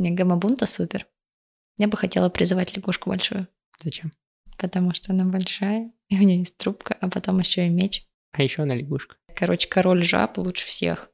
Не, гамабунта супер. Я бы хотела призывать лягушку большую, Зачем? потому что она большая, и у нее есть трубка, а потом еще и меч. А еще она лягушка. Короче, король жаб лучше всех.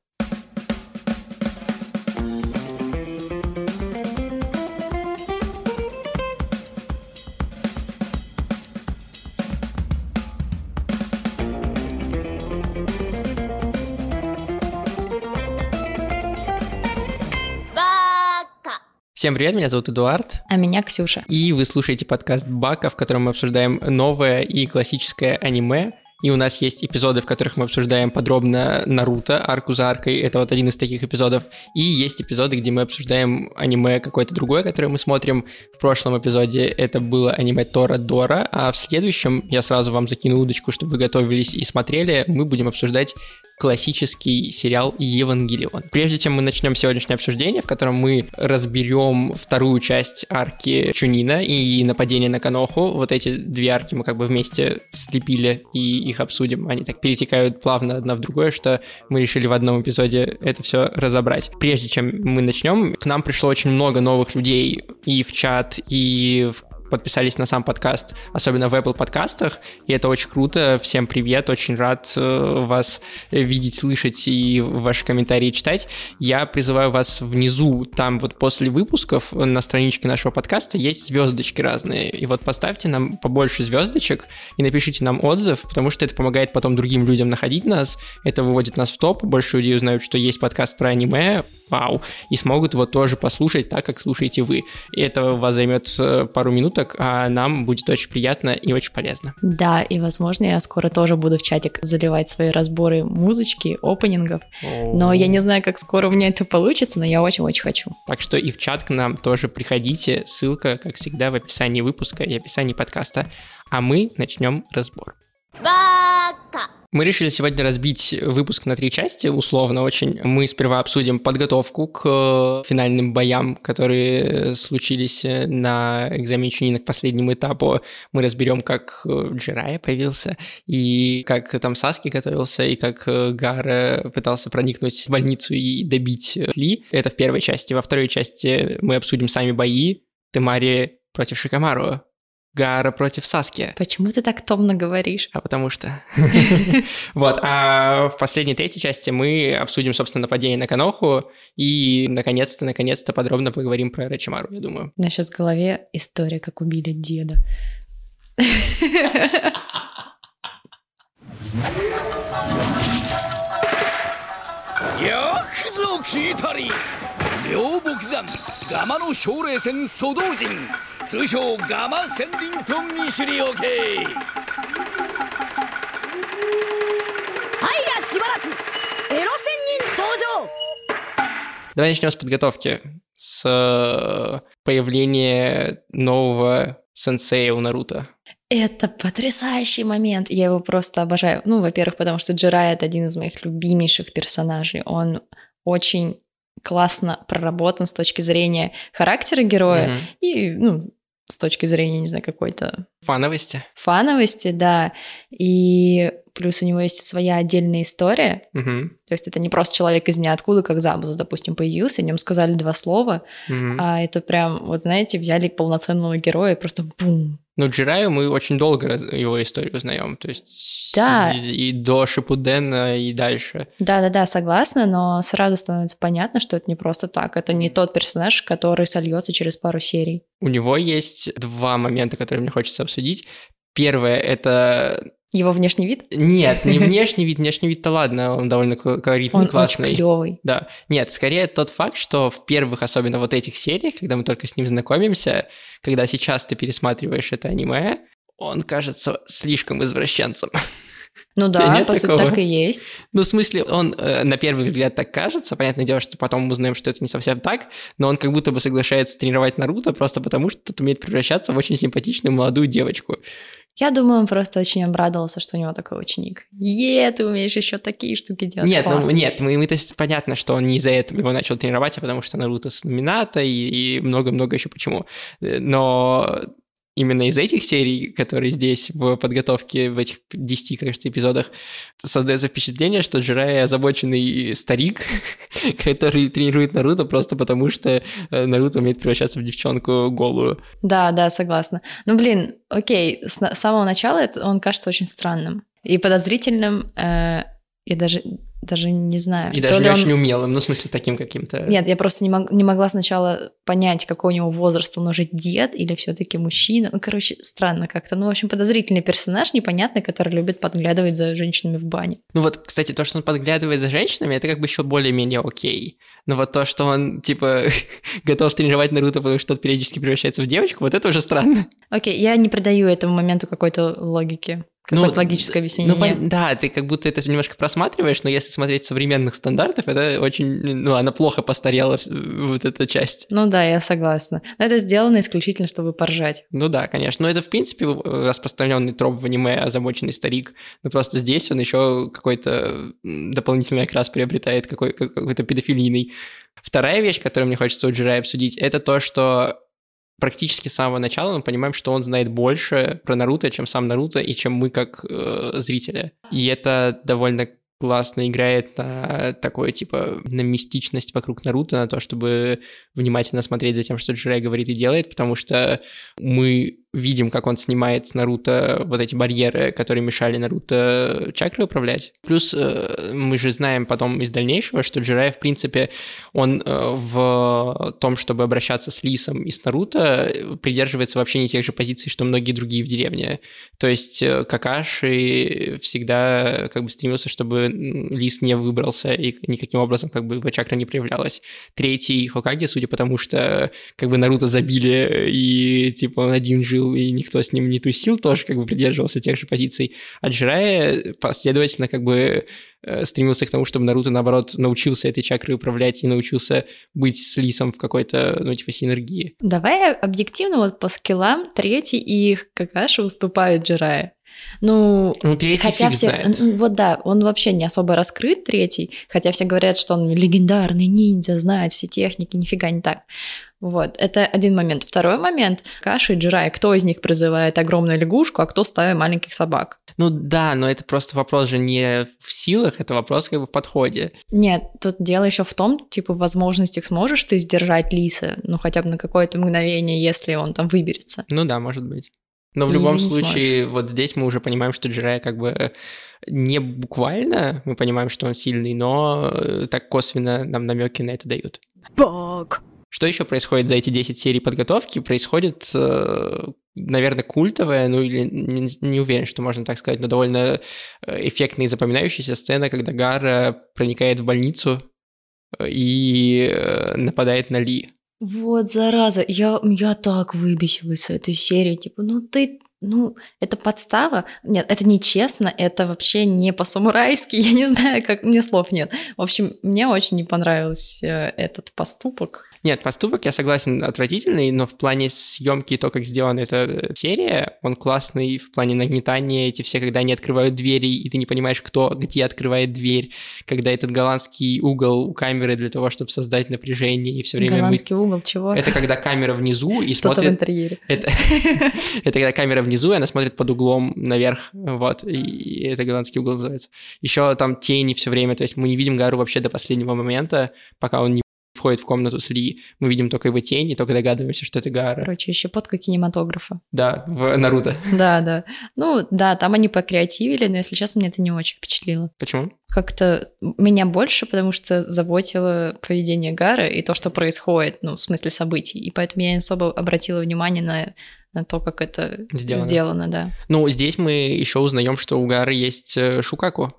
Всем привет, меня зовут Эдуард, А меня Ксюша. и вы слушаете подкаст Бака, в котором мы обсуждаем новое и классическое аниме. И у нас есть эпизоды, в которых мы обсуждаем подробно Наруто, арку за аркой, это вот один из таких эпизодов. И есть эпизоды, где мы обсуждаем аниме какое-то другое, которое мы смотрим. В прошлом эпизоде это было аниме Тора Дора, а в следующем, я сразу вам закину удочку, чтобы вы готовились и смотрели, мы будем обсуждать классический сериал Евангелион. Прежде чем мы начнем сегодняшнее обсуждение, в котором мы разберем вторую часть арки Чунина и нападение на Каноху, вот эти две арки мы как бы вместе слепили и их обсудим. Они так перетекают плавно одна в другое, что мы решили в одном эпизоде это все разобрать. Прежде чем мы начнем, к нам пришло очень много новых людей и в чат, и в подписались на сам подкаст, особенно в Apple подкастах, и это очень круто. Всем привет, очень рад э, вас видеть, слышать и ваши комментарии читать. Я призываю вас внизу, там вот после выпусков на страничке нашего подкаста есть звездочки разные, и вот поставьте нам побольше звездочек и напишите нам отзыв, потому что это помогает потом другим людям находить нас, это выводит нас в топ, больше людей узнают, что есть подкаст про аниме, вау, и смогут его тоже послушать так, как слушаете вы. И это вас займет э, пару минуток, а нам будет очень приятно и очень полезно. Да, и, возможно, я скоро тоже буду в чатик заливать свои разборы музычки, опенингов. Но я не знаю, как скоро у меня это получится, но я очень-очень хочу. Так что и в чат к нам тоже приходите. Ссылка, как всегда, в описании выпуска и описании подкаста. А мы начнем разбор. Мы решили сегодня разбить выпуск на три части, условно очень. Мы сперва обсудим подготовку к э, финальным боям, которые случились э, на экзамене Чунина к последнему этапу. Мы разберем, как э, Джирая появился, и как там Саски готовился, и как Гара пытался проникнуть в больницу и добить Ли. Это в первой части. Во второй части мы обсудим сами бои. Темари против Шикамару. Гара против Саски. Почему ты так томно говоришь? А потому что... Вот, а в последней третьей части мы обсудим, собственно, нападение на Каноху и, наконец-то, наконец-то подробно поговорим про Рачимару, я думаю. У меня сейчас в голове история, как убили деда. よくぞ聞いたり両木山ガマの奨励戦蘇道人 通称ガマ千輪と見知りおけはいらしばらくエロ仙人登場 Давай начнем с подготовки, с э, появления нового сенсея у Наруто. Это потрясающий момент. Я его просто обожаю. Ну, во-первых, потому что Джирай — это один из моих любимейших персонажей. Он очень классно проработан с точки зрения характера героя Мгм. и, ну, с точки зрения, не знаю, какой-то Фановости. фановости, да. И плюс у него есть своя отдельная история. Мгм, То есть это не просто человек из ниоткуда, как Забуза, допустим, появился, о нем сказали два слова, мгм. а это прям, вот знаете, взяли полноценного героя и просто бум. Ну, Джираю мы очень долго его историю узнаем, то есть Да. и, и до Шипудена, и дальше. Да-да-да, согласна, но сразу становится понятно, что это не просто так. Это не тот персонаж, который сольется через пару серий. У него есть два момента, которые мне хочется обсудить. Первое — это... Его внешний вид, Нет, не внешний вид, внешний вид-то ладно, он довольно колоритный, он классный. очень клевый. Да, нет, скорее тот факт, что в первых, особенно вот этих сериях, когда мы только с ним знакомимся, когда сейчас ты пересматриваешь это аниме, он кажется слишком извращенцем. Ну да, по сути, так и есть. Ну, в смысле, он э, на первый взгляд так кажется. Понятное дело, что потом мы узнаем, что это не совсем так, но он как будто бы соглашается тренировать Наруто просто потому, что тот умеет превращаться в очень симпатичную молодую девочку. Я думаю, он просто очень обрадовался, что у него такой ученик. Е, ты умеешь еще такие штуки делать. Нет, ну, класс. нет, мы, мы то есть понятно, что он не из-за этого его начал тренировать, а потому что Наруто с Номината и и много-много еще почему. Э, Но именно из этих серий, которые здесь в подготовке, в этих 10, кажется, эпизодах, создается впечатление, что Джирай озабоченный старик, который тренирует Наруто просто потому, что э, Наруто умеет превращаться в девчонку голую. Да, да, согласна. Ну, блин, окей, с самого начала он кажется очень странным и подозрительным. Э, я даже даже не знаю. И даже не он... очень умелым, ну, в смысле, таким каким-то... Нет, я просто не, мог, не могла сначала понять, какой у него возраст, он уже дед или все таки мужчина. Ну, короче, странно как-то. Ну, в общем, подозрительный персонаж, непонятный, который любит подглядывать за женщинами в бане. Ну вот, кстати, то, что он подглядывает за женщинами, это как бы еще более-менее окей. Но вот то, что он, типа, готов тренировать Наруто, потому что тот периодически превращается в девочку, вот это уже странно. Окей, я не придаю этому моменту какой-то логики. Какое-то ну, логическое объяснение. Ну, да, ты как будто это немножко просматриваешь, но если смотреть современных стандартов, это очень, ну, она плохо постарела, вот эта часть. Ну да, я согласна. Но это сделано исключительно, чтобы поржать. Ну да, конечно. Но это, в принципе, распространенный троп в аниме озабоченный старик. Но просто здесь он еще какой-то дополнительный окрас приобретает, какой- какой-то педофилийный. Вторая вещь, которую мне хочется у Джирая обсудить, это то, что практически с самого начала мы понимаем, что он знает больше про Наруто, чем сам Наруто и чем мы как э, зрители. И это довольно классно играет на такое, типа, на мистичность вокруг Наруто, на то, чтобы внимательно смотреть за тем, что Джирай говорит и делает, потому что мы видим, как он снимает с Наруто вот эти барьеры, которые мешали Наруто чакры управлять. Плюс э, мы же знаем потом из дальнейшего, что Джирай, в принципе, он э, в том, чтобы обращаться с Лисом и с Наруто, придерживается вообще не тех же позиций, что многие другие в деревне. То есть э, Какаши всегда как бы стремился, чтобы Лис не выбрался и никаким образом как бы его чакра не проявлялась. Третий Хокаги, судя по тому, что как бы Наруто забили и типа он один жил и никто с ним не тусил, тоже как бы придерживался тех же позиций. А Джирая последовательно как бы э, стремился к тому, чтобы Наруто, наоборот, научился этой чакрой управлять и научился быть с Лисом в какой-то, ну, типа, синергии. Давай объективно вот по скиллам третий и Какаши уступают Джирая. Ну, ну третий хотя все, знает. вот да, он вообще не особо раскрыт третий, хотя все говорят, что он легендарный ниндзя, знает все техники, нифига не так. Вот, это один момент. Второй момент. Каши и Джирай, кто из них призывает огромную лягушку, а кто ставит маленьких собак? Ну да, но это просто вопрос же не в силах, это вопрос как бы в подходе. Нет, тут дело еще в том, типа, в возможностях сможешь ты сдержать лиса, ну хотя бы на какое-то мгновение, если он там выберется. Ну да, может быть. Но в Или любом случае, сможешь. вот здесь мы уже понимаем, что Джирай как бы не буквально, мы понимаем, что он сильный, но э, так косвенно нам намеки на это дают. Бог! Что еще происходит за эти 10 серий подготовки? Происходит, э, наверное, культовая, ну или не, уверен, что можно так сказать, но довольно э, эффектная и запоминающаяся сцена, когда Гара проникает в больницу э, и нападает на Ли. Вот, зараза, я, я так выбесилась с этой серии, типа, ну ты ну, это подстава. Нет, это нечестно, это вообще не по-самурайски. Я не знаю, как мне слов нет. В общем, мне очень не понравился этот поступок. Нет, поступок, я согласен, отвратительный, но в плане съемки и то, как сделана эта серия, он классный в плане нагнетания, эти все, когда они открывают двери, и ты не понимаешь, кто где открывает дверь, когда этот голландский угол у камеры для того, чтобы создать напряжение, и все время... Голландский мы... угол чего? Это когда камера внизу и смотрит... в интерьере. Это... это когда камера внизу, и она смотрит под углом наверх, вот, и это голландский угол называется. Еще там тени все время, то есть мы не видим Гару вообще до последнего момента, пока он не входит в комнату с Ли, мы видим только его тень, и только догадываемся, что это Гара. Короче, еще подка кинематографа. Да, в Наруто. Да, да. Ну, да, там они покреативили, но, если честно, мне это не очень впечатлило. Почему? Как-то меня больше, потому что заботило поведение Гары и то, что происходит, ну, в смысле событий. И поэтому я не особо обратила внимание на на то, как это сделано. сделано, да. Ну, здесь мы еще узнаем, что у Гары есть э, Шукаку,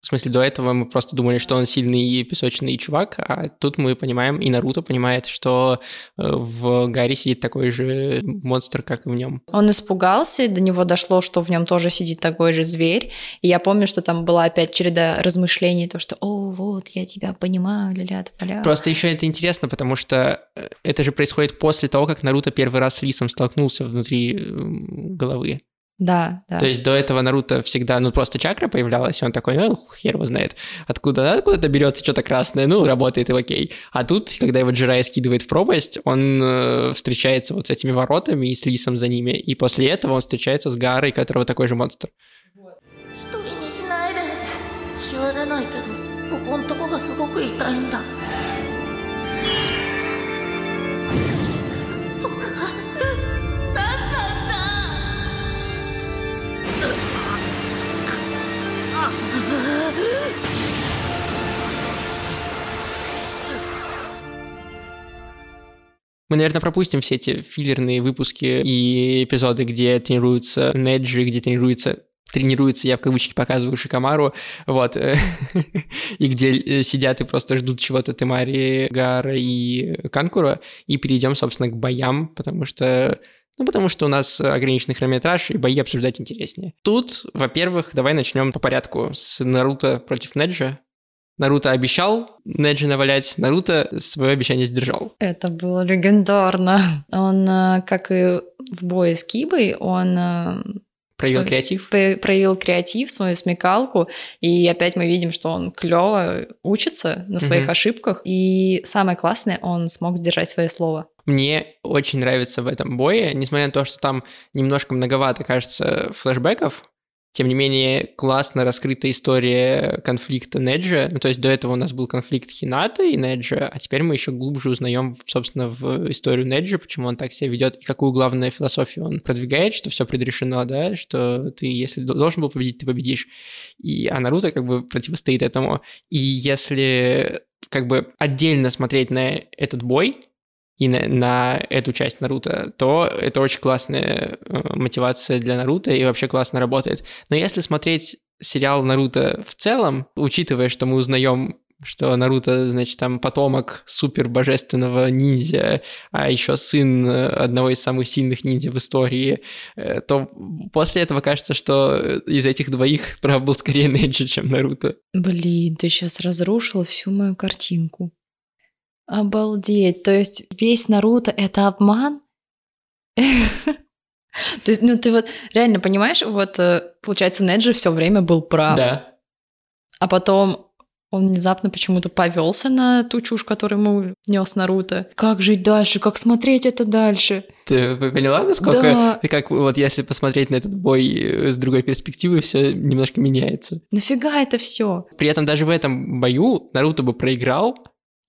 в смысле, до этого мы просто думали, что он сильный и песочный чувак, а тут мы понимаем, и Наруто понимает, что э, в Гарри сидит такой же монстр, как и в нем. Он испугался, до него дошло, что в нем тоже сидит такой же зверь. И я помню, что там была опять череда размышлений, то, что «О, вот, я тебя понимаю, ля-ля, поля». Просто еще это интересно, потому что э, это же происходит после того, как Наруто первый раз с Лисом столкнулся внутри головы. Да, да. То есть до этого Наруто всегда, ну, просто чакра появлялась, и он такой, ну, хер его знает, откуда, откуда это берется что-то красное, ну, работает и окей. А тут, когда его Джирай скидывает в пропасть, он э, встречается вот с этими воротами и с Лисом за ними, и после этого он встречается с Гарой, которого такой же монстр. Мы, наверное, пропустим все эти филлерные выпуски и эпизоды, где тренируются Неджи, где тренируется тренируется, я в кавычки показываю Шикамару, вот, и где э, сидят и просто ждут чего-то Темари, Гара и Канкура, и перейдем, собственно, к боям, потому что ну, потому что у нас ограниченный хронометраж, и бои обсуждать интереснее. Тут, во-первых, давай начнем по порядку с Наруто против Неджа. Наруто обещал Неджи навалять, Наруто свое обещание сдержал. Это было легендарно. Он, э, как и в бое с Кибой, он э, Проявил свой- креатив. проявил креатив, свою смекалку, и опять мы видим, что он клево учится на своих Мгм. ошибках, и самое классное, он смог сдержать свое слово. Мне очень нравится в этом бое, несмотря на то, что там немножко многовато, кажется, флешбеков, тем не менее, классно раскрыта история конфликта Неджа. Ну, то есть до этого у нас был конфликт Хината и Неджа, а теперь мы еще глубже узнаем, собственно, в историю Неджа, почему он так себя ведет и какую главную философию он продвигает, что все предрешено, да, что ты, если должен был победить, ты победишь. И а Наруто как бы противостоит этому. И если как бы отдельно смотреть на этот бой, и на, на эту часть Наруто, то это очень классная э, мотивация для Наруто и вообще классно работает. Но если смотреть сериал Наруто в целом, учитывая, что мы узнаем что Наруто, значит, там потомок супер божественного ниндзя, а еще сын э, одного из самых сильных ниндзя в истории, э, то после этого кажется, что из этих двоих прав был скорее Неджи, чем Наруто. Блин, ты сейчас разрушил всю мою картинку. Обалдеть. То есть весь Наруто — это обман? То есть, ну ты вот реально понимаешь, вот э, получается, Неджи все время был прав, Да. а потом он внезапно почему-то повелся на ту чушь, которую ему нес Наруто. Как жить дальше? Как смотреть это дальше? Ты поняла, насколько, Да. как вот если посмотреть на этот бой э, с другой перспективы, все немножко меняется. Нафига это все? При этом даже в этом бою Наруто бы проиграл,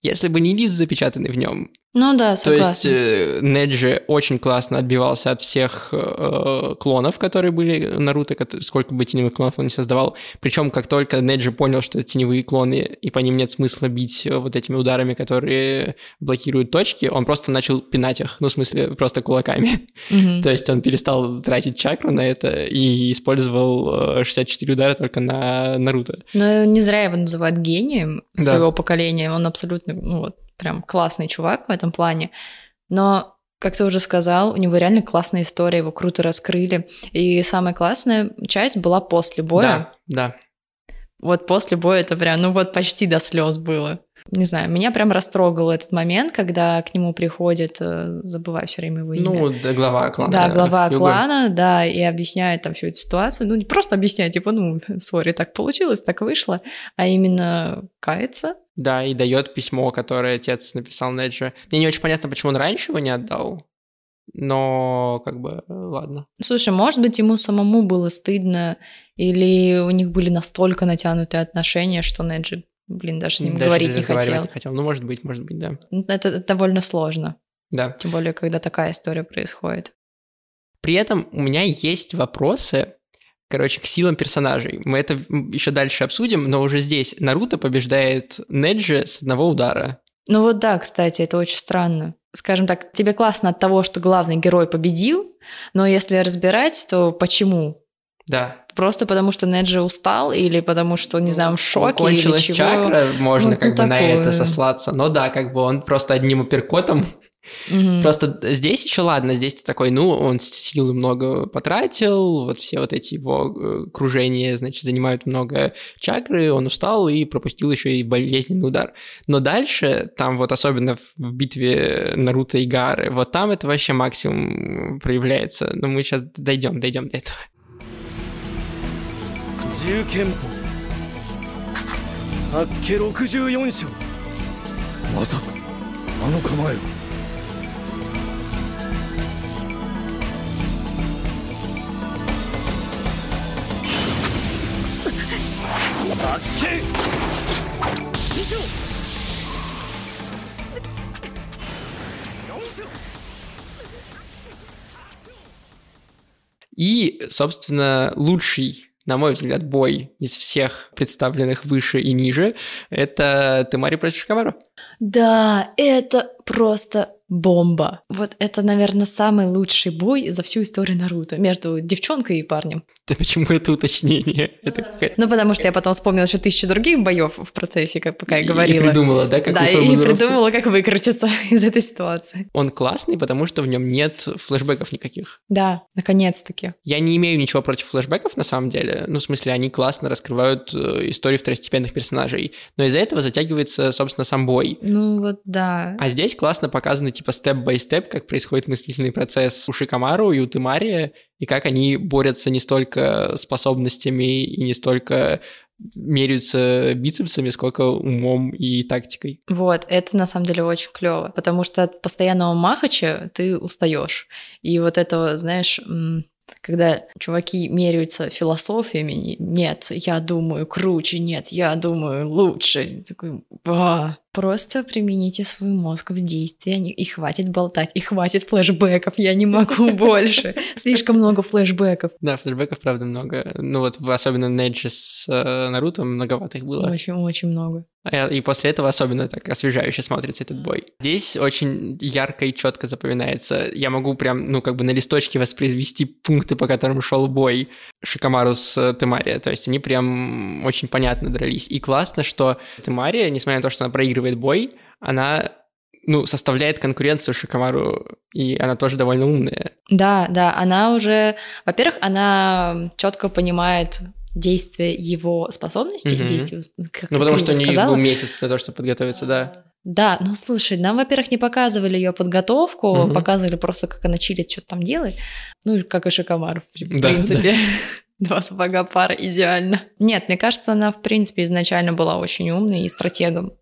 если бы не лист запечатанный в нем. Ну да, То есть согласна. э, Неджи очень классно отбивался от всех э, клонов, которые были Наруто, сколько бы теневых клонов он не создавал. Причем, как только Неджи понял, что это теневые клоны, и по ним нет смысла бить э, вот этими ударами, которые блокируют точки, он просто начал пинать их, ну, в смысле, просто кулаками. Мгм. То есть он перестал тратить чакру на это и использовал э, 64 удара только на Наруто. Но не зря его называют гением Да. своего поколения. Он абсолютно, ну вот, прям классный чувак в этом плане. Но, как ты уже сказал, у него реально классная история, его круто раскрыли. И самая классная часть была после боя. Да, да. Вот после боя это прям, ну вот почти до слез было. Не знаю, меня прям растрогал этот момент, когда к нему приходит, э, забываю все время его имя. Ну, да, глава клана. Да, глава Юго. клана, да, и объясняет там всю эту ситуацию. Ну, не просто объясняет, типа, ну, сори, так получилось, так вышло, а именно кается. Да, и дает письмо, которое отец написал Неджи. Мне не очень понятно, почему он раньше его не отдал, но как бы э, ладно. Слушай, может быть, ему самому было стыдно, или у них были настолько натянутые отношения, что Неджи, блин, даже с ним Даже говорить не хотел. не хотел. Ну, может быть, может быть, да. Это довольно сложно, Да. тем более, когда такая история происходит. При этом у меня есть вопросы, короче, к силам персонажей. Мы это еще дальше обсудим, но уже здесь Наруто побеждает Неджи с одного удара. Ну вот да, кстати, это очень странно. Скажем так, тебе классно от того, что главный герой победил, но если разбирать, то почему? Да. Просто потому, что Неджи устал, или потому, что, не знаю, он в шоке, или Кончилась чего? чакра, можно Ну, как бы на такое. это сослаться. Но да, как бы он просто одним апперкотом Мгм. Просто здесь еще ладно, здесь ты такой, ну, он силы много потратил, вот все вот эти его э, кружения, значит, занимают много чакры, он устал и пропустил еще и болезненный удар. Но дальше, там вот особенно в битве Наруто и Гары, вот там это вообще максимум проявляется. Но мы сейчас дойдем, дойдем до этого 銃剣法八家64章まさかあの構えは八家以上四章 И, собственно, лучший, на мой взгляд, бой из всех представленных выше и ниже — это Темари против Шикамару. Да, это просто бомба. Вот это, наверное, самый лучший бой за всю историю Наруто между девчонкой и парнем. Да почему это уточнение? Это какая- Ну, потому что я потом вспомнила еще тысячу других боев в процессе, как, пока я И- говорила. И придумала, да, какую да, и придумала, как выкрутиться из этой ситуации. Он классный, потому что в нем нет флешбеков никаких. Да, наконец-таки. Я не имею ничего против флешбеков, на самом деле. Ну, в смысле, они классно раскрывают э, истории второстепенных персонажей. Но из-за этого затягивается, собственно, сам бой. Ну вот да. А здесь классно показаны, типа, степ-бай-степ, как происходит мыслительный процесс у Шикамару и у Тымари, и как они борются не столько способностями и не столько меряются бицепсами, сколько умом и тактикой. Вот, это на самом деле очень клево, потому что от постоянного махача ты устаешь. И вот этого, знаешь, когда чуваки меряются философиями, не- нет, я думаю круче, нет, я думаю лучше. Такой, «Ба». Просто примените свой мозг в действии, и хватит болтать, и хватит флешбеков, я не могу больше. Слишком много флешбеков. Да, флешбеков, правда, много. Ну вот, особенно Неджи с э, Наруто, многовато их было. Очень-очень много. А И после этого особенно так освежающе смотрится этот бой. Здесь очень ярко и четко запоминается. Я могу прям, ну, как бы на листочке воспроизвести пункты, по которым шел бой Шикамару с э, Темари. То есть они прям очень понятно дрались. И классно, что Темари, несмотря на то, что она проигрывает бой, она ну, составляет конкуренцию Шикамару, и она тоже довольно умная. Да, да, она уже, во-первых, она четко понимает действие его способностей, Мгм. действия, как Ну, потому что у нее был месяц для того, чтобы подготовиться, да. Да, ну слушай, нам, во-первых, не показывали ее подготовку, Мгм. показывали просто, как она чилит, что там делает. Ну, как и Шикомаров, в Да, принципе. Два сапога пара идеально. Нет, мне кажется, она, в принципе, изначально была очень умной и стратегом.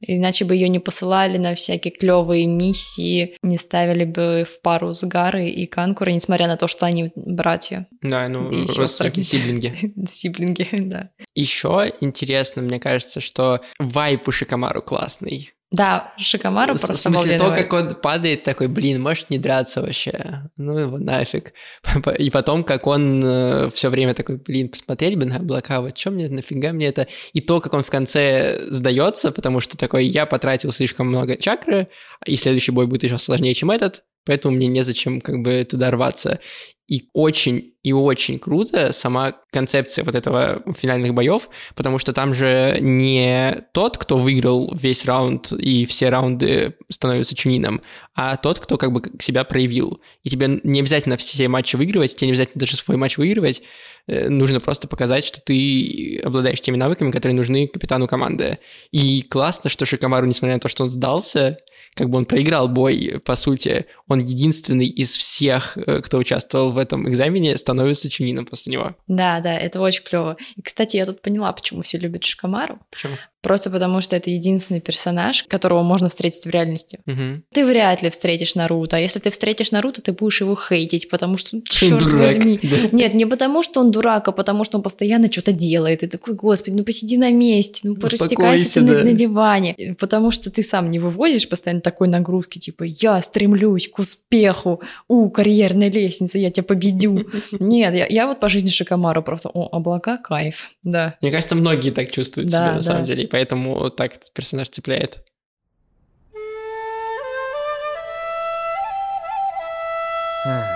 Иначе бы ее не посылали на всякие клевые миссии, не ставили бы в пару с Гарой и Канкурой, несмотря на то, что они братья, Да, ну, И родственники, сиблинги. сиблинги, да. Еще интересно, мне кажется, что вайп у Шикамару классный. Да, Шикомару В просто смысле, то, как он падает, такой, блин, может не драться вообще. Ну его нафиг. И потом, как он все время такой, блин, посмотреть бы на облака, вот что мне, нафига мне это? И то, как он в конце сдается, потому что такой, я потратил слишком много чакры, и следующий бой будет еще сложнее, чем этот, поэтому мне незачем как бы туда рваться. И очень и очень круто сама концепция вот этого финальных боев, потому что там же не тот, кто выиграл весь раунд и все раунды становятся чунином, а тот, кто как бы себя проявил. И тебе не обязательно все матчи выигрывать, тебе не обязательно даже свой матч выигрывать, э, нужно просто показать, что ты обладаешь теми навыками, которые нужны капитану команды. И классно, что Шикамару, несмотря на то, что он сдался, как бы он проиграл бой, по сути, он единственный из всех, э, кто участвовал в этом экзамене, становится чунином после него. Да, да, это очень клево. И, кстати, я тут поняла, почему все любят Шикомару. Почему? Просто потому, что это единственный персонаж, которого можно встретить в реальности. Мгм. Ты вряд ли встретишь Наруто. А если ты встретишь Наруто, ты будешь его хейтить, потому что, черт дурак, возьми. да. Нет, не потому, что он дурак, а потому, что он постоянно что-то делает. И такой, господи, ну посиди на месте, ну порастекайся Успокойся, ты на, да. на диване. Потому что ты сам не вывозишь постоянно такой нагрузки, типа, я стремлюсь к успеху, у, карьерной лестницы, я тебя победю. Нет, я, я вот по жизни Шикомару просто, о, облака, кайф, да. Мне кажется, многие так чувствуют Да, себя на да. самом деле, и поэтому так этот персонаж цепляет. ナ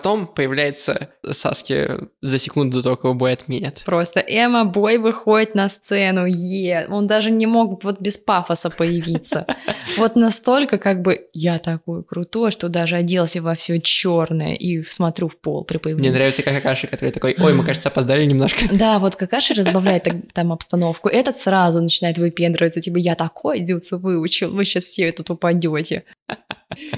потом появляется Саски за секунду до того, как его бой отменят. Просто Эмма Бой выходит на сцену, е, он даже не мог вот без пафоса появиться. Вот настолько как бы я такой крутой, что даже оделся во все черное и смотрю в пол при появлении. Мне нравится как Какаши, который такой, ой, мы, кажется, опоздали немножко. Да, вот Какаши разбавляет там обстановку. Этот сразу начинает выпендриваться, типа, я такой дюцу выучил, вы сейчас все тут упадете.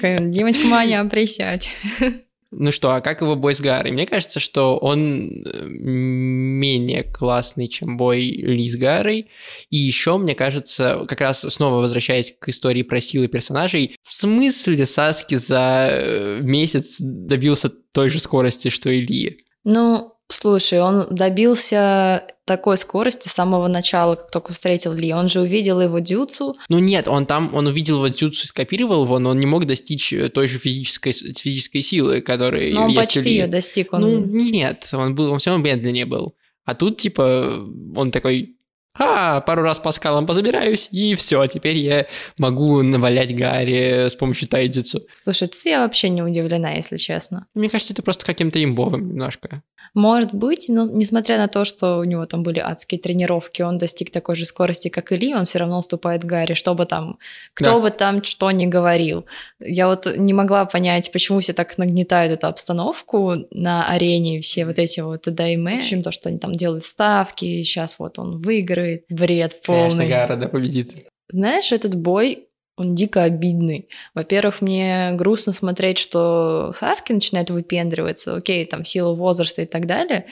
Девочка Маня, присядь. Ну что, а как его бой с Гарой? Мне кажется, что он менее классный, чем бой Ли с Гарой. И еще, мне кажется, как раз снова возвращаясь к истории про силы персонажей, в смысле Саски за э, месяц добился той же скорости, что и Ли? Ну, Слушай, он добился такой скорости с самого начала, как только встретил Ли. Он же увидел его дюцу. Ну нет, он там, он увидел его дюцу, скопировал его, но он не мог достичь э, той же физической, физической силы, которая Но он есть почти ее достиг. Он... Ну нет, он был, он все равно медленнее был. А тут типа он такой, а, пару раз по скалам позабираюсь, и все, теперь я могу навалять Гарри с помощью тайдзицу. Слушай, тут я вообще не удивлена, если честно. Мне кажется, это просто каким-то имбовым немножко. Может быть, но несмотря на то, что у него там были адские тренировки, он достиг такой же скорости, как и Ли, он все равно уступает Гарри, что бы там, кто Да. бы там что ни говорил. Я вот не могла понять, почему все так нагнетают эту обстановку на арене, все вот эти вот дайме. В общем, то, что они там делают ставки, сейчас вот он выиграет, бред Конечно, полный. Гара, да, победит. Знаешь, этот бой, он дико обидный. Во-первых, мне грустно смотреть, что Саски начинает выпендриваться, окей, там, в силу возраста и так далее,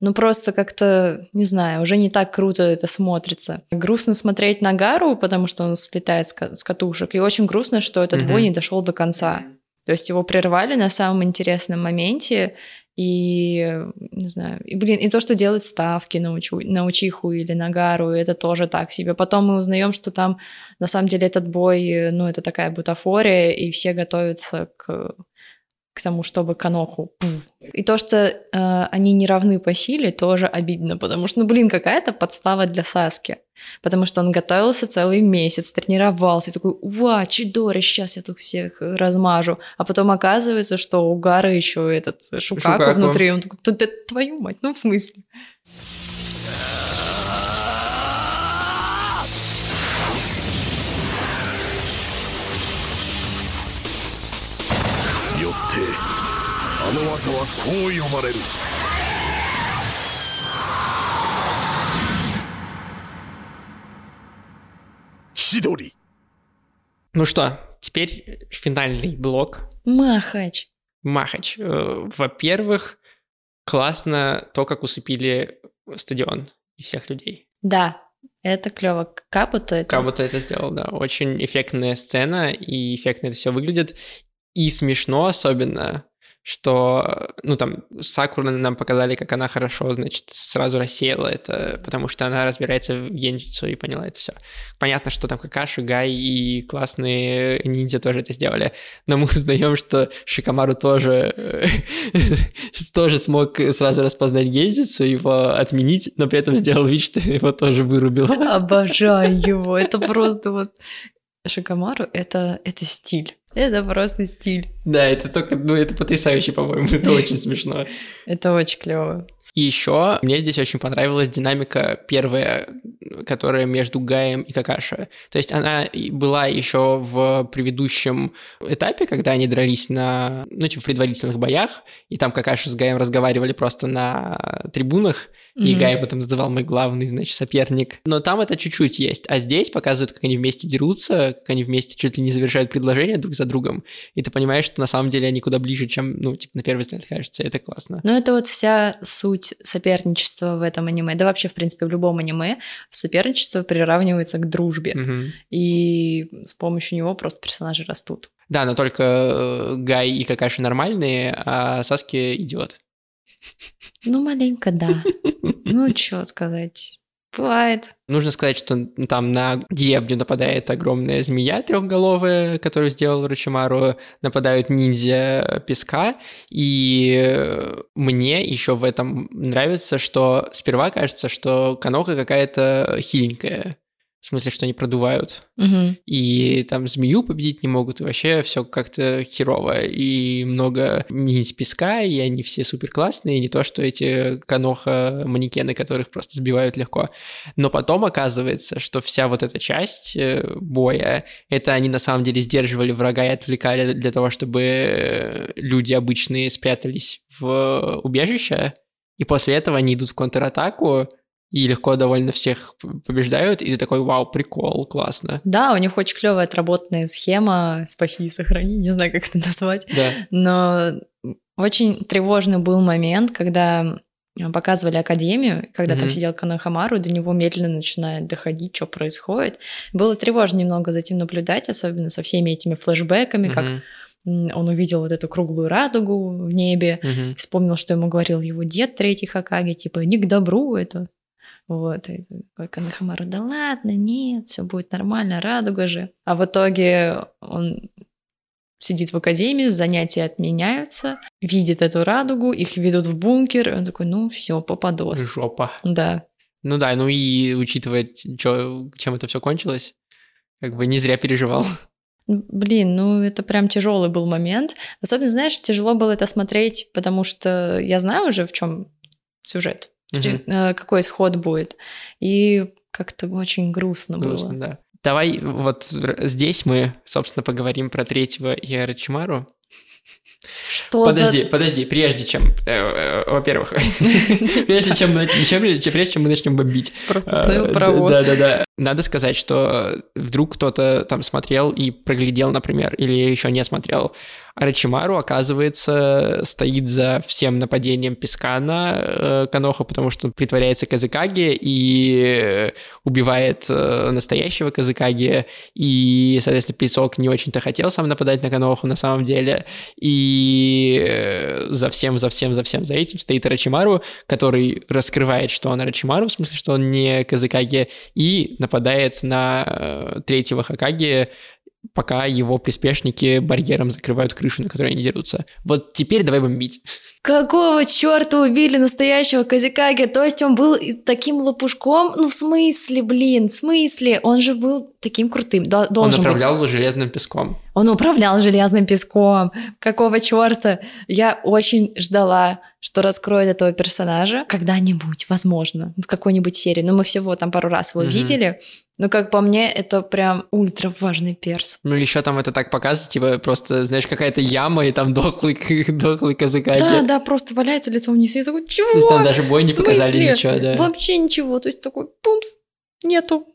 ну просто как-то, не знаю, уже не так круто это смотрится. Грустно смотреть на Гару, потому что он слетает с, ка- с катушек, и очень грустно, что этот Мгм. бой не дошел до конца. То есть его прервали на самом интересном моменте, и, не знаю, и, блин, и то, что делать ставки на, учу, на Учиху или на Гару, это тоже так себе. Потом мы узнаем, что там на самом деле этот бой, ну, это такая бутафория, и все готовятся к, к тому, чтобы Каноху. И то, что э, они не равны по силе, тоже обидно, потому что, ну, блин, какая-то подстава для Саски Потому что он готовился целый месяц, тренировался, и такой, уа, чудоре, сейчас я тут всех размажу. А потом оказывается, что у Гары еще этот э, Шукаку, Шукаку. внутри, он такой, «Да- да твою мать, ну, в смысле? よってあの技はこう読まれる 千鳥 Ну что, теперь финальный блок. Махач. Махач. Э, Во-первых, классно то, как усыпили стадион и всех людей. Да, это клево. Капуто это... Как будто это сделал, да. Очень эффектная сцена, и эффектно это все выглядит. И смешно особенно, что, ну, там, Сакура нам показали, как она хорошо, значит, сразу рассеяла это, потому что она разбирается в генджитсу и поняла это все. Понятно, что там Какаши, Гай и классные ниндзя тоже это сделали, но мы узнаем, что Шикамару тоже, тоже смог сразу распознать генджитсу, его отменить, но при этом сделал вид, что его тоже вырубил. Обожаю его. Это просто вот... Шикамару — это, это стиль. Это просто стиль. Да, это только, ну, это потрясающе, по-моему, это очень смешно. Это очень клево. И еще мне здесь очень понравилась динамика первая, которая между Гаем и Какаши. То есть она и была еще в предыдущем этапе, когда они дрались на, ну, типа, в предварительных боях, и там Какаши с Гаем разговаривали просто на трибунах, и Мгм. Гай его там называл мой главный, значит, соперник. Но там это чуть-чуть есть. А здесь показывают, как они вместе дерутся, как они вместе чуть ли не завершают предложения друг за другом. И ты понимаешь, что на самом деле они куда ближе, чем, ну, типа, на первый взгляд кажется. Это классно. Но это вот вся суть соперничества в этом аниме. Да вообще, в принципе, в любом аниме соперничество приравнивается к дружбе. Мгм. И с помощью него просто персонажи растут. Да, но только э, Гай и Какаши нормальные, а Саски идиот. Ну, маленько, да. Ну, что сказать. Бывает. Нужно сказать, что там на деревню нападает огромная змея трехголовая, которую сделал Рочимару, нападают ниндзя песка, и мне еще в этом нравится, что сперва кажется, что Канока какая-то хиленькая, В смысле, что они продувают. Мгм. И там змею победить не могут, и вообще все как-то херово. И много низ песка, и они все супер классные, не то, что эти каноха-манекены, которых просто сбивают легко. Но потом оказывается, что вся вот эта часть э, боя, это они на самом деле сдерживали врага и отвлекали для того, чтобы э, люди обычные спрятались в убежище, и после этого они идут в контратаку, и легко довольно всех побеждают, и ты такой, вау, прикол, классно. Да, у них очень клевая отработанная схема «Спаси и сохрани», не знаю, как это назвать. Да. Но очень тревожный был момент, когда показывали Академию, когда там Мгм. сидел Канахамару, до него медленно начинает доходить, что происходит. Было тревожно немного за этим наблюдать, особенно со всеми этими флешбэками, как Мгм, м, он увидел вот эту круглую радугу в небе, мгм. вспомнил, что ему говорил его дед третий Хакаги, типа, не к добру это. Вот, и такой Канахамару, да ладно, нет, все будет нормально, радуга же. А в итоге он сидит в академии, занятия отменяются, видит эту радугу, их ведут в бункер, и он такой, ну все, попадос. Жопа. Да. Ну да, ну и учитывая, чё- чем это все кончилось, как бы не зря переживал. Блин, ну это прям тяжелый был момент. Особенно, знаешь, тяжело было это смотреть, потому что я знаю уже, в чем сюжет, э, какой исход будет. И как-то очень грустно, Грустно, было. да. Давай вот здесь мы, собственно, поговорим про третьего Арачимару. Что Подожди, подожди, прежде чем, э, э, во-первых, прежде чем, мы- чем- прежде чем мы начнем бомбить. за... Просто остановил А, паровоз. Да, да, да. Надо сказать, что вдруг кто-то там смотрел и проглядел, например, или еще не смотрел. Арачимару, оказывается, стоит за всем нападением песка на э, Каноху, потому что он притворяется Казыкаги и убивает э, настоящего Казыкаги, и, соответственно, песок не очень-то хотел сам нападать на Каноху на самом деле, и э, за всем, за всем, за всем за этим стоит Арачимару, который раскрывает, что он Арачимару, в смысле, что он не Казыкаги, и нападает на э, третьего Хакаги, пока его приспешники барьером закрывают крышу, на которой они дерутся. Вот теперь давай бомбить. Какого черта убили настоящего Казикаги? То есть он был таким лопушком? Ну, в смысле, блин, в смысле? Он же был таким крутым. До- Он должен быть. железным песком. Он управлял железным песком. Какого черта? Я очень ждала, что раскроют этого персонажа когда-нибудь, возможно, в какой-нибудь серии. Но мы всего там пару раз его Мгм. видели. Но, как по мне, это прям ультра важный перс. Ну, еще там это так показывает, типа, просто, знаешь, какая-то яма, и там дохлый, дохлый Казыкаги. Да, да, просто валяется лицом вниз. И я такой, чего? То есть там даже бой не показали ничего, да. Вообще ничего. То есть такой, пумс, нету,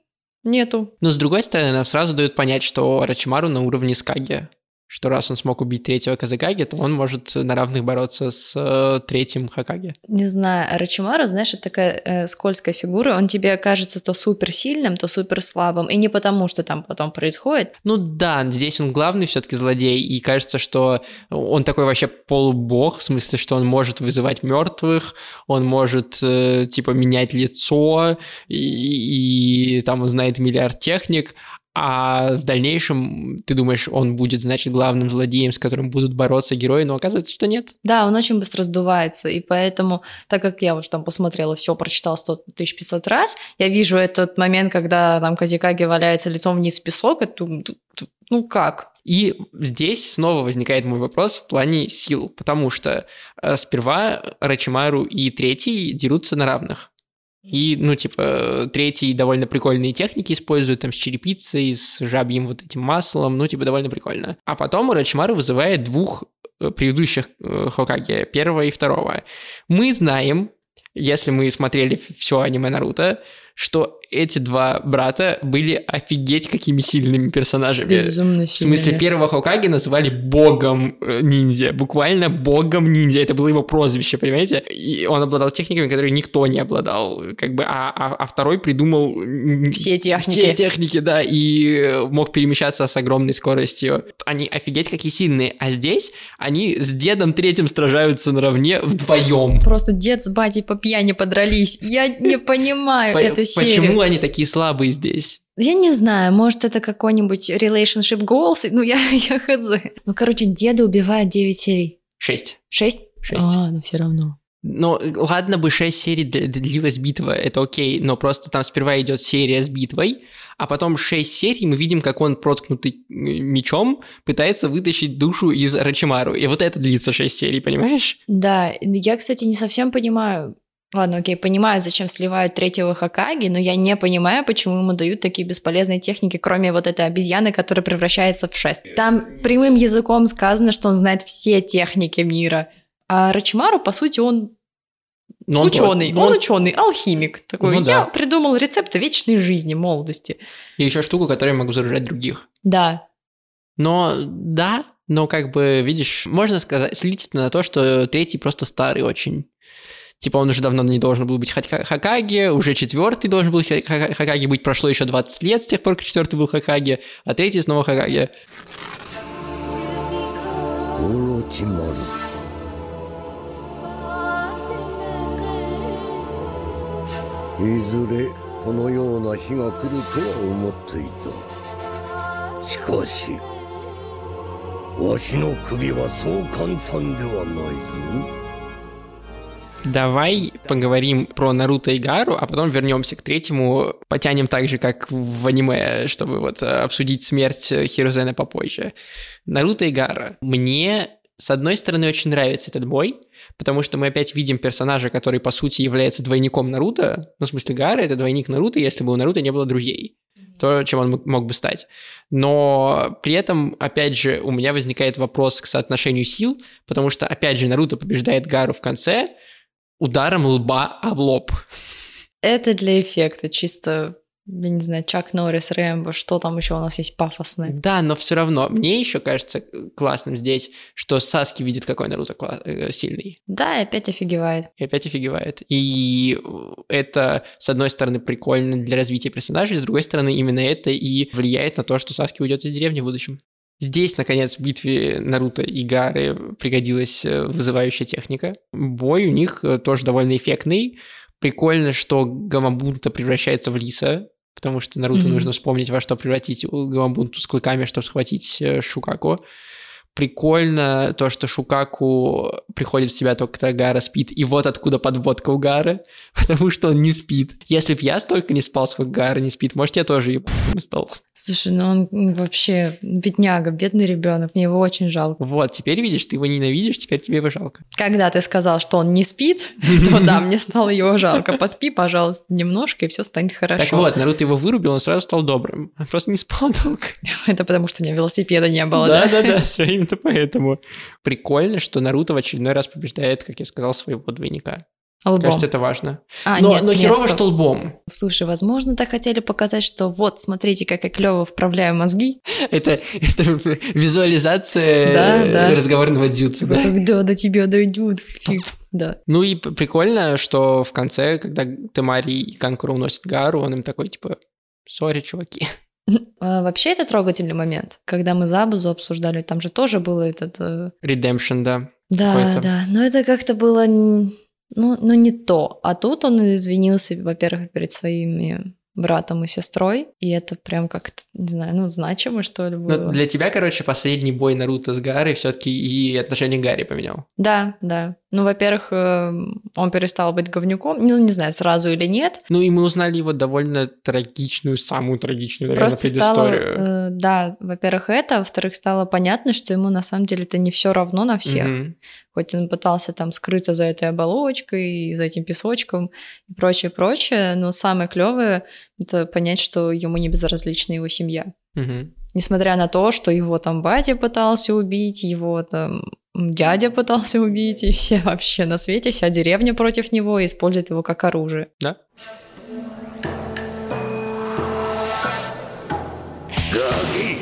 нету. Но с другой стороны, нам сразу дают понять, что Арачимару на уровне Скаги. Что раз он смог убить третьего Казакаги, то он может на равных бороться с э, третьим Хакаги. Не знаю, Рачимару, знаешь, это такая э, скользкая фигура, он тебе кажется то супер сильным, то супер слабым, и не потому, что там потом происходит. Ну да, здесь он главный все-таки злодей, и кажется, что он такой вообще полубог, в смысле, что он может вызывать мертвых, он может э, типа менять лицо, и, и там он знает миллиард техник, а в дальнейшем ты думаешь, он будет, значит, главным злодеем, с которым будут бороться герои, но оказывается, что нет. Да, он очень быстро сдувается, и поэтому, так как я уже там посмотрела все, прочитала 100 500 раз, я вижу этот момент, когда там Казикаги валяется лицом вниз в песок, думаю, ну как? И здесь снова возникает мой вопрос в плане сил, потому что э, сперва Рачимару и третий дерутся на равных. И, ну, типа, третий довольно прикольные техники использует, там, с черепицей, с жабьим вот этим маслом, ну, типа, довольно прикольно. А потом Рачимару вызывает двух э, предыдущих э, Хокаге, первого и второго. Мы знаем, если мы смотрели все аниме Наруто, что эти два брата были офигеть какими сильными персонажами. Безумно В смысле, первого Хокаги называли богом э, ниндзя, буквально богом ниндзя, это было его прозвище, понимаете? И он обладал техниками, которые никто не обладал, как бы, а, а, а второй придумал Все техники. все техники, да, и э, мог перемещаться с огромной скоростью. Они офигеть какие сильные, а здесь они с дедом третьим сражаются наравне вдвоем. Просто дед с батей по пьяни подрались. Я не понимаю По- эту серию. Почему они такие слабые здесь? Я не знаю, может, это какой-нибудь relationship goals? Ну, я, я хз. Ну, короче, деда убивает 9 серий. Шесть. 6? Шесть. А, ну все равно. Ну, ладно бы 6 серий длилась битва, это окей, но просто там сперва идет серия с битвой, а потом 6 серий мы видим, как он, проткнутый мечом, пытается вытащить душу из Рачимару. И вот это длится 6 серий, понимаешь? Да, я, кстати, не совсем понимаю. Ладно, окей, понимаю, зачем сливают третьего Хакаги, но я не понимаю, почему ему дают такие бесполезные техники, кроме вот этой обезьяны, которая превращается в шест. Там прямым языком сказано, что он знает все техники мира. А Рачимару, по сути, он Но он ученый, но он, он- ученый, алхимик. Такой, Ну я да. придумал рецепт вечной жизни, молодости. И еще штуку, которой я могу заряжать других. Да, Но да, но как бы, видишь, можно сказать, слить на то, что третий просто старый очень. Типа он уже давно не должен был быть Хака- Хакаги, уже четвертый должен был Ха- Ха- Хакаги быть, прошло еще 20 лет с тех пор, как четвертый был Хакаги, а третий снова Хакаги. オロチマルいずれこのような日が来るとは思っていたしかしわしの首はそう簡単ではないぞ Давай поговорим про Наруто и Гару, а потом вернемся к третьему, потянем так же, как в аниме, чтобы вот э, обсудить смерть э, Хирозена попозже. Наруто и Гара. Мне, с одной стороны, очень нравится этот бой, потому что мы опять видим персонажа, который, по сути, является двойником Наруто. Ну, в смысле, Гара — это двойник Наруто, если бы у Наруто не было друзей. То, чем он мог- мог бы стать. Но при этом, опять же, у меня возникает вопрос к соотношению сил, потому что, опять же, Наруто побеждает Гару в конце ударом лба об лоб. это для эффекта, чисто, я не знаю, Чак Норрис, Рэмбо, что там еще у нас есть пафосное. Да, но все равно, мне еще кажется классным здесь, что Саски видит, какой Наруто кла- э, сильный. Да, и опять офигевает. И опять офигевает. И это, с одной стороны, прикольно для развития персонажей, с другой стороны, именно это и влияет на то, что Саски уйдет из деревни в будущем. Здесь, наконец, в битве Наруто и Гары пригодилась э, вызывающая техника. Бой у них э, тоже довольно эффектный. Прикольно, что Гамабунта превращается в лиса, потому что Наруто Мгм. нужно вспомнить, во что превратить Гамабунту с клыками, чтобы схватить э, Шукаку. Прикольно то, что Шукаку приходит в себя только когда Гара спит, и вот откуда подводка у Гары, потому что он не спит. Если б я столько не спал, сколько Гара не спит, может, я тоже ебаным стал. Слушай, ну он м, вообще бедняга, бедный ребенок, мне его очень жалко. Вот, теперь видишь, ты его ненавидишь, теперь тебе его жалко. Когда ты сказал, что он не спит, то да, мне стало его жалко. Поспи, пожалуйста, немножко, и все станет хорошо. Так вот, Наруто его вырубил, он сразу стал добрым. Он просто не спал долго. Это потому, что у меня велосипеда не было, да? Да-да-да, все именно поэтому. Прикольно, что Наруто в очередной раз побеждает, как я сказал, своего двойника. Лбом. Кажется, это важно. А, но нет, но нет, херово, стоп. что лбом. Слушай, возможно, так хотели показать, что вот, смотрите, как я клево вправляю мозги. Это, это визуализация Да, э, да. разговорного дзюцу, да? Когда до тебя дойдут. Фи. Да. Ну и прикольно, что в конце, когда Тамари и Канкура уносят Гару, он им такой, типа, сори, чуваки. А, Вообще это трогательный момент. Когда мы Забузу обсуждали, там же тоже было этот... э, Redemption, да. Да, Какой-то. да, но это как-то было, ну, ну не то. А тут он извинился, во-первых, перед своими братом и сестрой, и это прям как-то, не знаю, ну, значимо, что ли, Но было. для тебя, короче, последний бой Наруто с Гарой все-таки и отношение Гарри поменял. Да, да. Ну, во-первых, э, он перестал быть говнюком, ну, не знаю, сразу или нет. Ну и мы узнали его довольно трагичную, самую трагичную, наверное, Просто стало, предысторию. э, да, во-первых, это, во-вторых, стало понятно, что ему на самом деле это не все равно на всех. Мгм. Хоть он пытался там скрыться за этой оболочкой, за этим песочком и прочее, прочее, но самое клевое это понять, что ему не безразлична его семья. Мгм. Несмотря на то, что его там батя пытался убить, его там дядя пытался убить, и все вообще на свете, вся деревня против него и использует его как оружие. Да. Гаги,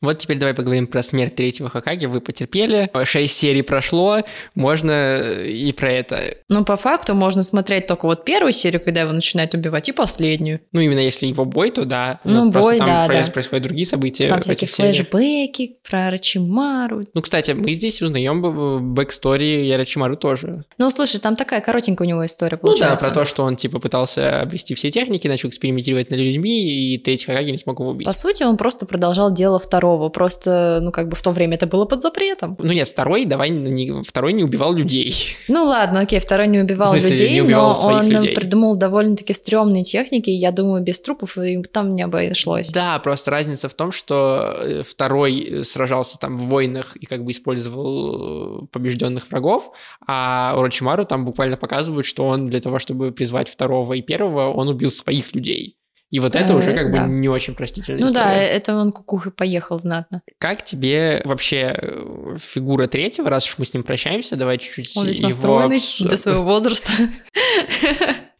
Вот теперь давай поговорим про смерть Третьего Хокаге. Вы потерпели, шесть серий прошло, можно и про это. Ну, по факту можно смотреть только вот первую серию, когда его начинают убивать, и последнюю. Ну, именно если его бой, то да. Ну, просто бой, там да, проис- да. происходят другие события Там всякие флешбеки про Орочимару. Ну, кстати, мы здесь узнаем б- backstory Орочимару тоже. Ну, слушай, там такая коротенькая у него история Ну да, получается. про то, что он, типа, пытался обрести все техники, начал экспериментировать над людьми, и Третий Хокаге не смог его убить. По сути, он просто продолжал дело второго. Просто, ну, как бы в то время это было под запретом. Ну нет, второй, давай, не, второй не убивал людей. Ну ладно, окей, второй не убивал смысле, людей, не убивал но он людей. придумал довольно-таки стрёмные техники, я думаю, без трупов и там не обошлось. Да, просто разница в том, что э, второй э, сражался там в войнах и как бы использовал э, побежденных врагов, а Урочимару там буквально показывают, что он для того, чтобы призвать второго и первого, он убил своих людей. И вот это Э, уже это как да. бы не очень простительная Ну да, история. это он кукухой поехал знатно. Как тебе вообще э, фигура третьего, раз уж мы с ним прощаемся, давай чуть-чуть Он весьма его стройный обс- для своего возраста.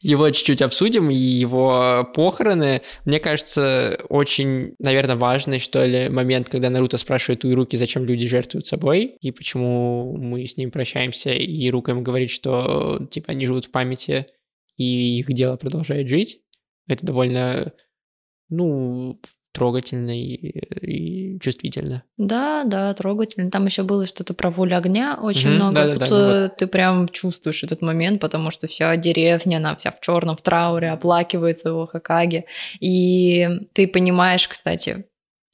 его чуть-чуть обсудим, и его похороны. Мне кажется, очень, наверное, важный, что ли, момент, когда Наруто спрашивает у Ируки, зачем люди жертвуют собой, и почему мы с ним прощаемся, и Ирука ему говорит, что, типа, они живут в памяти, и их дело продолжает жить. Это довольно, ну, трогательно и, и чувствительно. Да, да, трогательно. Там еще было что-то про волю огня очень Мгм, много. да-да-да, Тут ну э, ты прям чувствуешь этот момент, потому что вся деревня, она вся в черном, в трауре, оплакивает своего Хакаги. И ты понимаешь, кстати,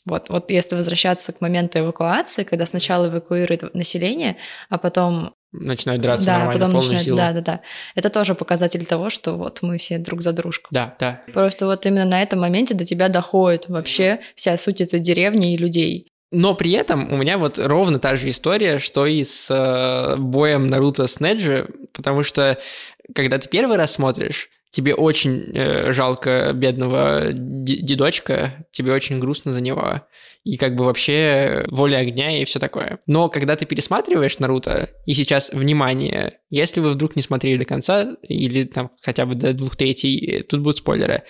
вот, вот если возвращаться к моменту эвакуации, когда сначала эвакуируют население, а потом Начинают драться да, нормально, потом полную начинают, силу. да, да, да. Это тоже показатель того, что вот мы все друг за дружку. Да, да. Просто вот именно на этом моменте до тебя доходит вообще вся суть этой деревни и людей. Но при этом у меня вот ровно та же история, что и с э, боем Наруто с Неджи, потому что когда ты первый раз смотришь, тебе очень э, жалко бедного дедочка, тебе очень грустно за него, и как бы вообще воля огня и все такое. Но когда ты пересматриваешь Наруто, и сейчас, внимание, если вы вдруг не смотрели до конца, или там хотя бы до двух третий, тут будут спойлеры,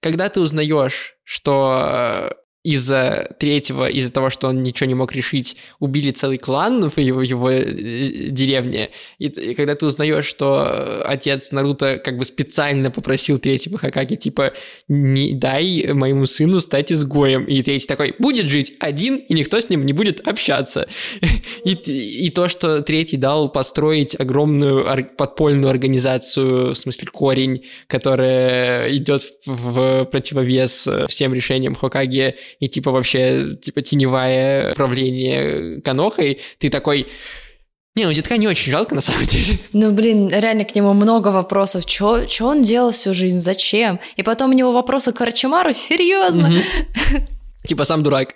когда ты узнаешь, что из-за третьего, из-за того, что он ничего не мог решить, убили целый клан в его, его э, деревне. И, и когда ты узнаешь, что отец Наруто как бы специально попросил третьего Хакаги, типа, не дай моему сыну стать изгоем. И третий такой, будет жить один, и никто с ним не будет общаться. И, и то, что третий дал построить огромную ор- подпольную организацию, в смысле корень, которая идет в, в противовес э, всем решениям Хокаги и типа вообще типа теневое правление Канохой, ты такой... Не, ну детка не очень жалко на самом деле. Ну, блин, реально к нему много вопросов. Чё, чё он делал всю жизнь? Зачем? И потом у него вопросы к Арчимару? Серьезно? Типа сам дурак.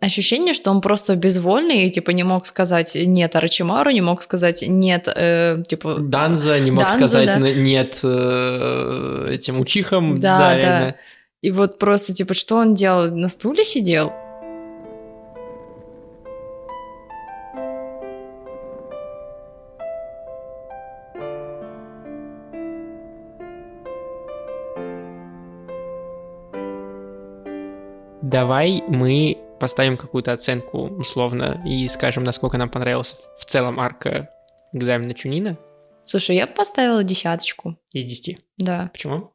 Ощущение, что он просто безвольный и, типа, не мог сказать нет Арчимару, не мог сказать нет, э, типа... Данза не мог Данза, сказать да. нет э, этим учихам. Да, Да, да. И вот просто, типа, что он делал? На стуле сидел? Давай мы поставим какую-то оценку условно и скажем, насколько нам понравился в целом арка экзамена Чунина Слушай, я бы поставила десяточку. из 10. Да. Почему?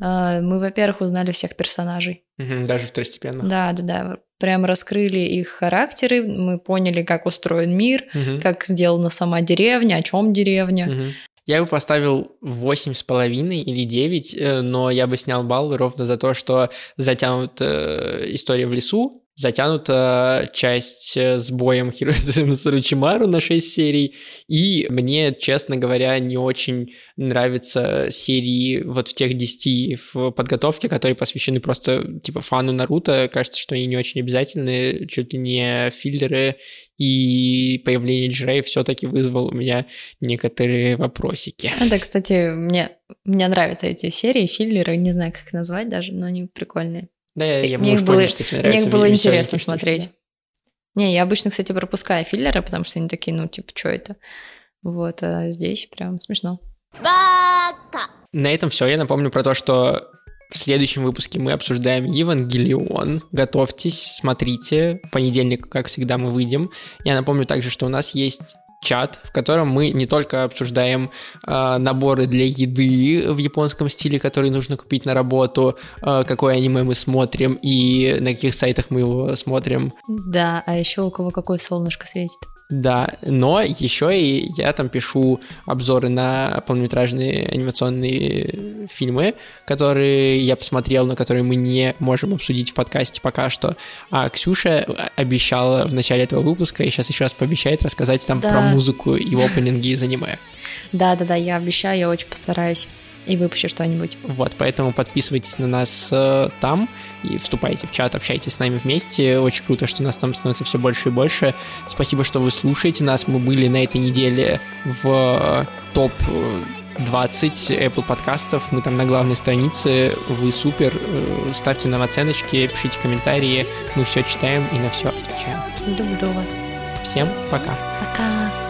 А, Мы, во-первых, узнали всех персонажей. Мгм, даже второстепенных. Да, да, да. Прям раскрыли их характеры, мы поняли, как устроен мир, Мгм. как сделана сама деревня, о чем деревня. Мгм. Я бы поставил восемь с половиной или 9, э, но я бы снял балл ровно за то, что затянута э, история в лесу, затянута часть э, с боем Хиросена Саручимару на 6 серий, и мне, честно говоря, не очень нравятся серии вот в тех 10 в подготовке, которые посвящены просто типа фану Наруто. Кажется, что они не очень обязательны, чуть ли не филлеры, и появление Джирей все-таки вызвал у меня некоторые вопросики. Это, кстати, мне, мне нравятся эти серии, филлеры, не знаю, как назвать даже, но они прикольные. Да, я, я Мне их было- что тебе Мне нравятся их было интересно смотреть. да. Не, я обычно, кстати, пропускаю филлеры, потому что они такие, ну, типа, что это? Вот, а здесь прям смешно. バーカ На этом все. Я напомню про то, что В следующем выпуске мы обсуждаем Евангелион. Готовьтесь, смотрите. В понедельник, как всегда, мы выйдем. Я напомню также, что у нас есть чат, в котором мы не только обсуждаем э, наборы для еды в японском стиле, которые нужно купить на работу, э, какое аниме мы смотрим и на каких сайтах мы его смотрим. Да, а еще у кого какое солнышко светит. Да, но еще и я там пишу обзоры на полнометражные анимационные фильмы, которые я посмотрел, но которые мы не можем обсудить в подкасте пока что. А Ксюша обещала в начале этого выпуска, и сейчас еще раз пообещает рассказать там Да. про музыку и опенинги из аниме. Да-да-да, я обещаю, я очень постараюсь и выпущу что-нибудь. Вот, поэтому подписывайтесь на нас э, там и вступайте в чат, общайтесь с нами вместе. Очень круто, что нас там становится все больше и больше. Спасибо, что вы слушаете нас. Мы были на этой неделе в топ э, 20 Apple подкастов. Мы там на главной странице. Вы супер. Э, Ставьте нам оценочки, пишите комментарии. Мы все читаем и на все отвечаем. Люблю вас. Всем пока. Пока.